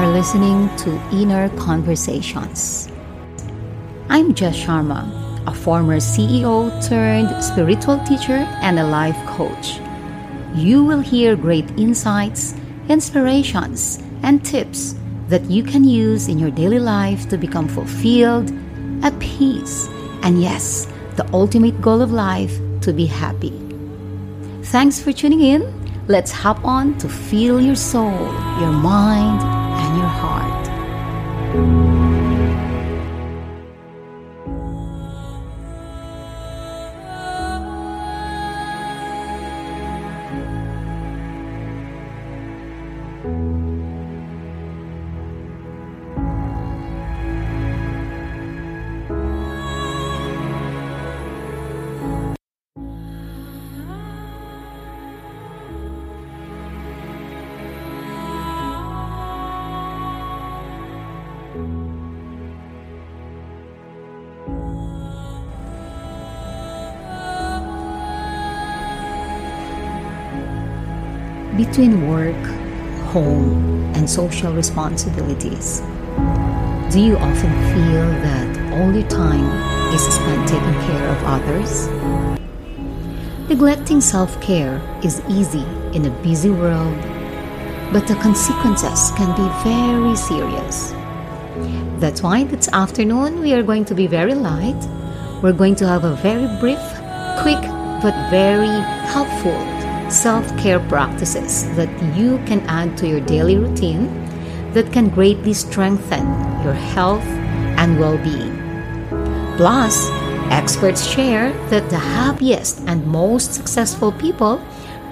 are listening to Inner Conversations. I'm Jess Sharma, a former CEO turned spiritual teacher and a life coach. You will hear great insights, inspirations, and tips that you can use in your daily life to become fulfilled, at peace, and yes, the ultimate goal of life to be happy. Thanks for tuning in. Let's hop on to feel your soul, your mind, heart. Between work, home, and social responsibilities? Do you often feel that all your time is spent taking care of others? Neglecting self care is easy in a busy world, but the consequences can be very serious. That's why this afternoon we are going to be very light. We're going to have a very brief, quick, but very helpful self care practices that you can add to your daily routine that can greatly strengthen your health and well being. Plus, experts share that the happiest and most successful people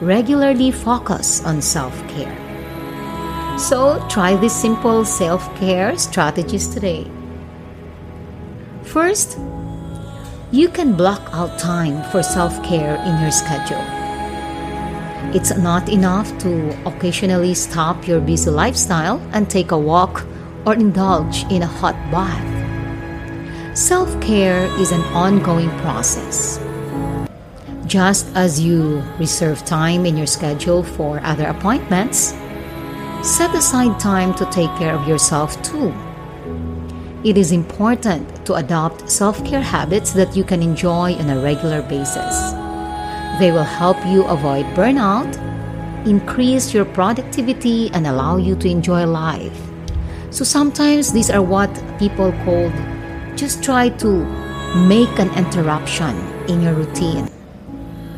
regularly focus on self care. So, try these simple self care strategies today. First, you can block out time for self care in your schedule. It's not enough to occasionally stop your busy lifestyle and take a walk or indulge in a hot bath. Self care is an ongoing process. Just as you reserve time in your schedule for other appointments, set aside time to take care of yourself too. It is important to adopt self care habits that you can enjoy on a regular basis. They will help you avoid burnout, increase your productivity, and allow you to enjoy life. So sometimes these are what people call just try to make an interruption in your routine.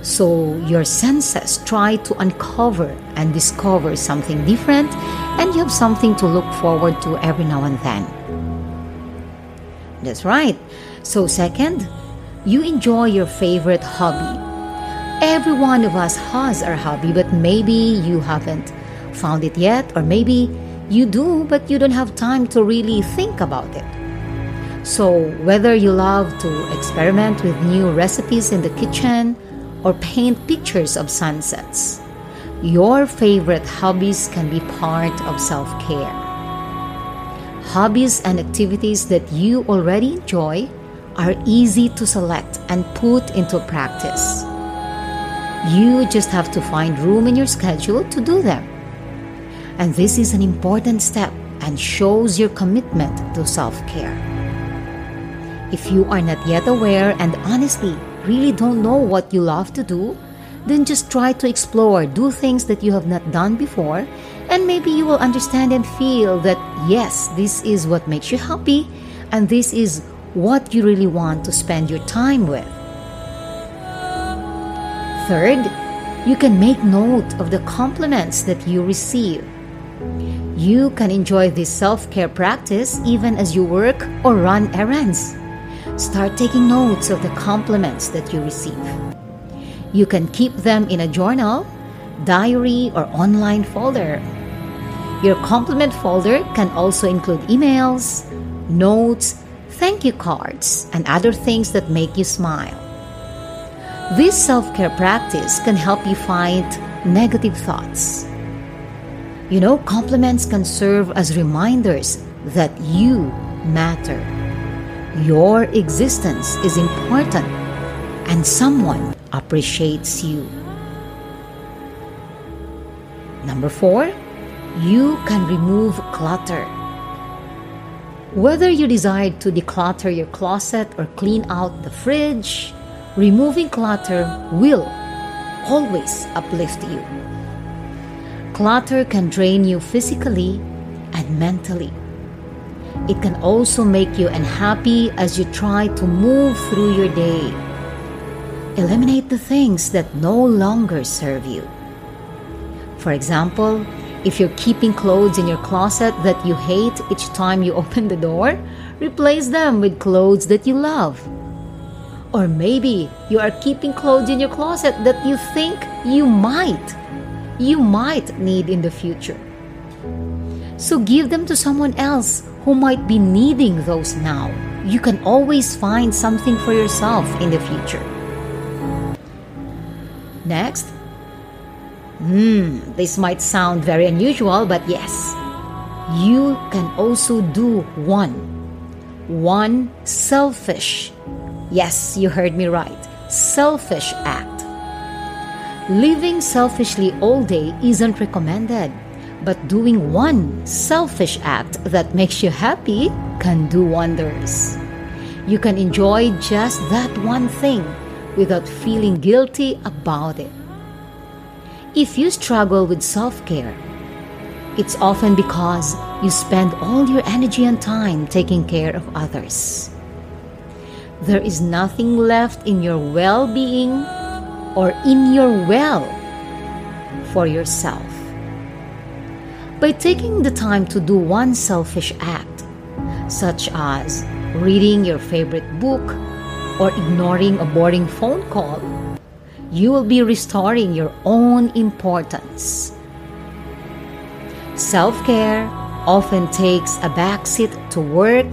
So your senses try to uncover and discover something different, and you have something to look forward to every now and then. That's right. So, second, you enjoy your favorite hobby Every one of us has our hobby, but maybe you haven't found it yet, or maybe you do, but you don't have time to really think about it. So, whether you love to experiment with new recipes in the kitchen or paint pictures of sunsets, your favorite hobbies can be part of self care. Hobbies and activities that you already enjoy are easy to select and put into practice. You just have to find room in your schedule to do them. And this is an important step and shows your commitment to self care. If you are not yet aware and honestly really don't know what you love to do, then just try to explore, do things that you have not done before, and maybe you will understand and feel that yes, this is what makes you happy, and this is what you really want to spend your time with. Third, you can make note of the compliments that you receive. You can enjoy this self care practice even as you work or run errands. Start taking notes of the compliments that you receive. You can keep them in a journal, diary, or online folder. Your compliment folder can also include emails, notes, thank you cards, and other things that make you smile. This self care practice can help you fight negative thoughts. You know, compliments can serve as reminders that you matter. Your existence is important and someone appreciates you. Number four, you can remove clutter. Whether you decide to declutter your closet or clean out the fridge, removing clutter will always uplift you. Clutter can drain you physically and mentally. It can also make you unhappy as you try to move through your day. Eliminate the things that no longer serve you. For example, if you're keeping clothes in your closet that you hate each time you open the door, replace them with clothes that you love. Or maybe you are keeping clothes in your closet that you think you might, you might need in the future. So give them to someone else who might be needing those now. You can always find something for yourself in the future. Next, Hmm, this might sound very unusual, but yes, you can also do one. One selfish, yes, you heard me right, selfish act. Living selfishly all day isn't recommended, but doing one selfish act that makes you happy can do wonders. You can enjoy just that one thing without feeling guilty about it. If you struggle with self care, it's often because you spend all your energy and time taking care of others. There is nothing left in your well being or in your well for yourself. By taking the time to do one selfish act, such as reading your favorite book or ignoring a boring phone call, you will be restoring your own importance. Self care often takes a backseat to work,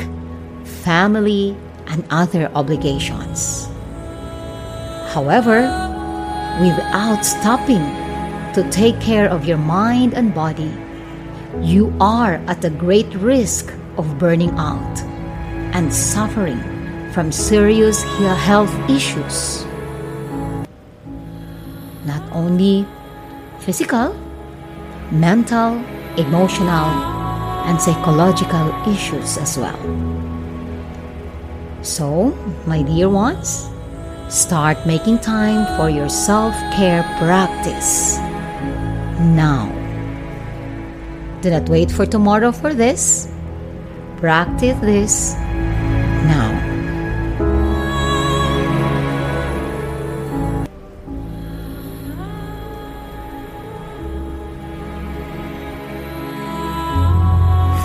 family, and other obligations. However, without stopping to take care of your mind and body, you are at a great risk of burning out and suffering from serious health issues not only physical, mental, emotional, and psychological issues as well. So, my dear ones, start making time for your self care practice now. Do not wait for tomorrow for this. Practice this now.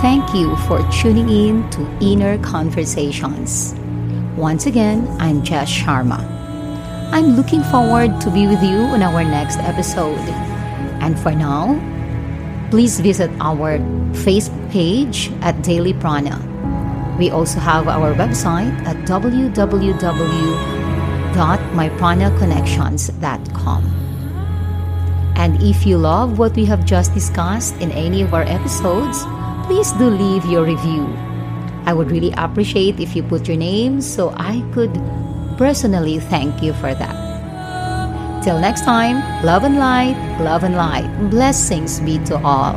Thank you for tuning in to Inner Conversations. Once again, I'm Jess Sharma. I'm looking forward to be with you in our next episode. And for now, please visit our Facebook page at Daily Prana. We also have our website at www.mypranaconnections.com. And if you love what we have just discussed in any of our episodes, please do leave your review. I would really appreciate if you put your name so I could personally thank you for that. Till next time, love and light, love and light. Blessings be to all.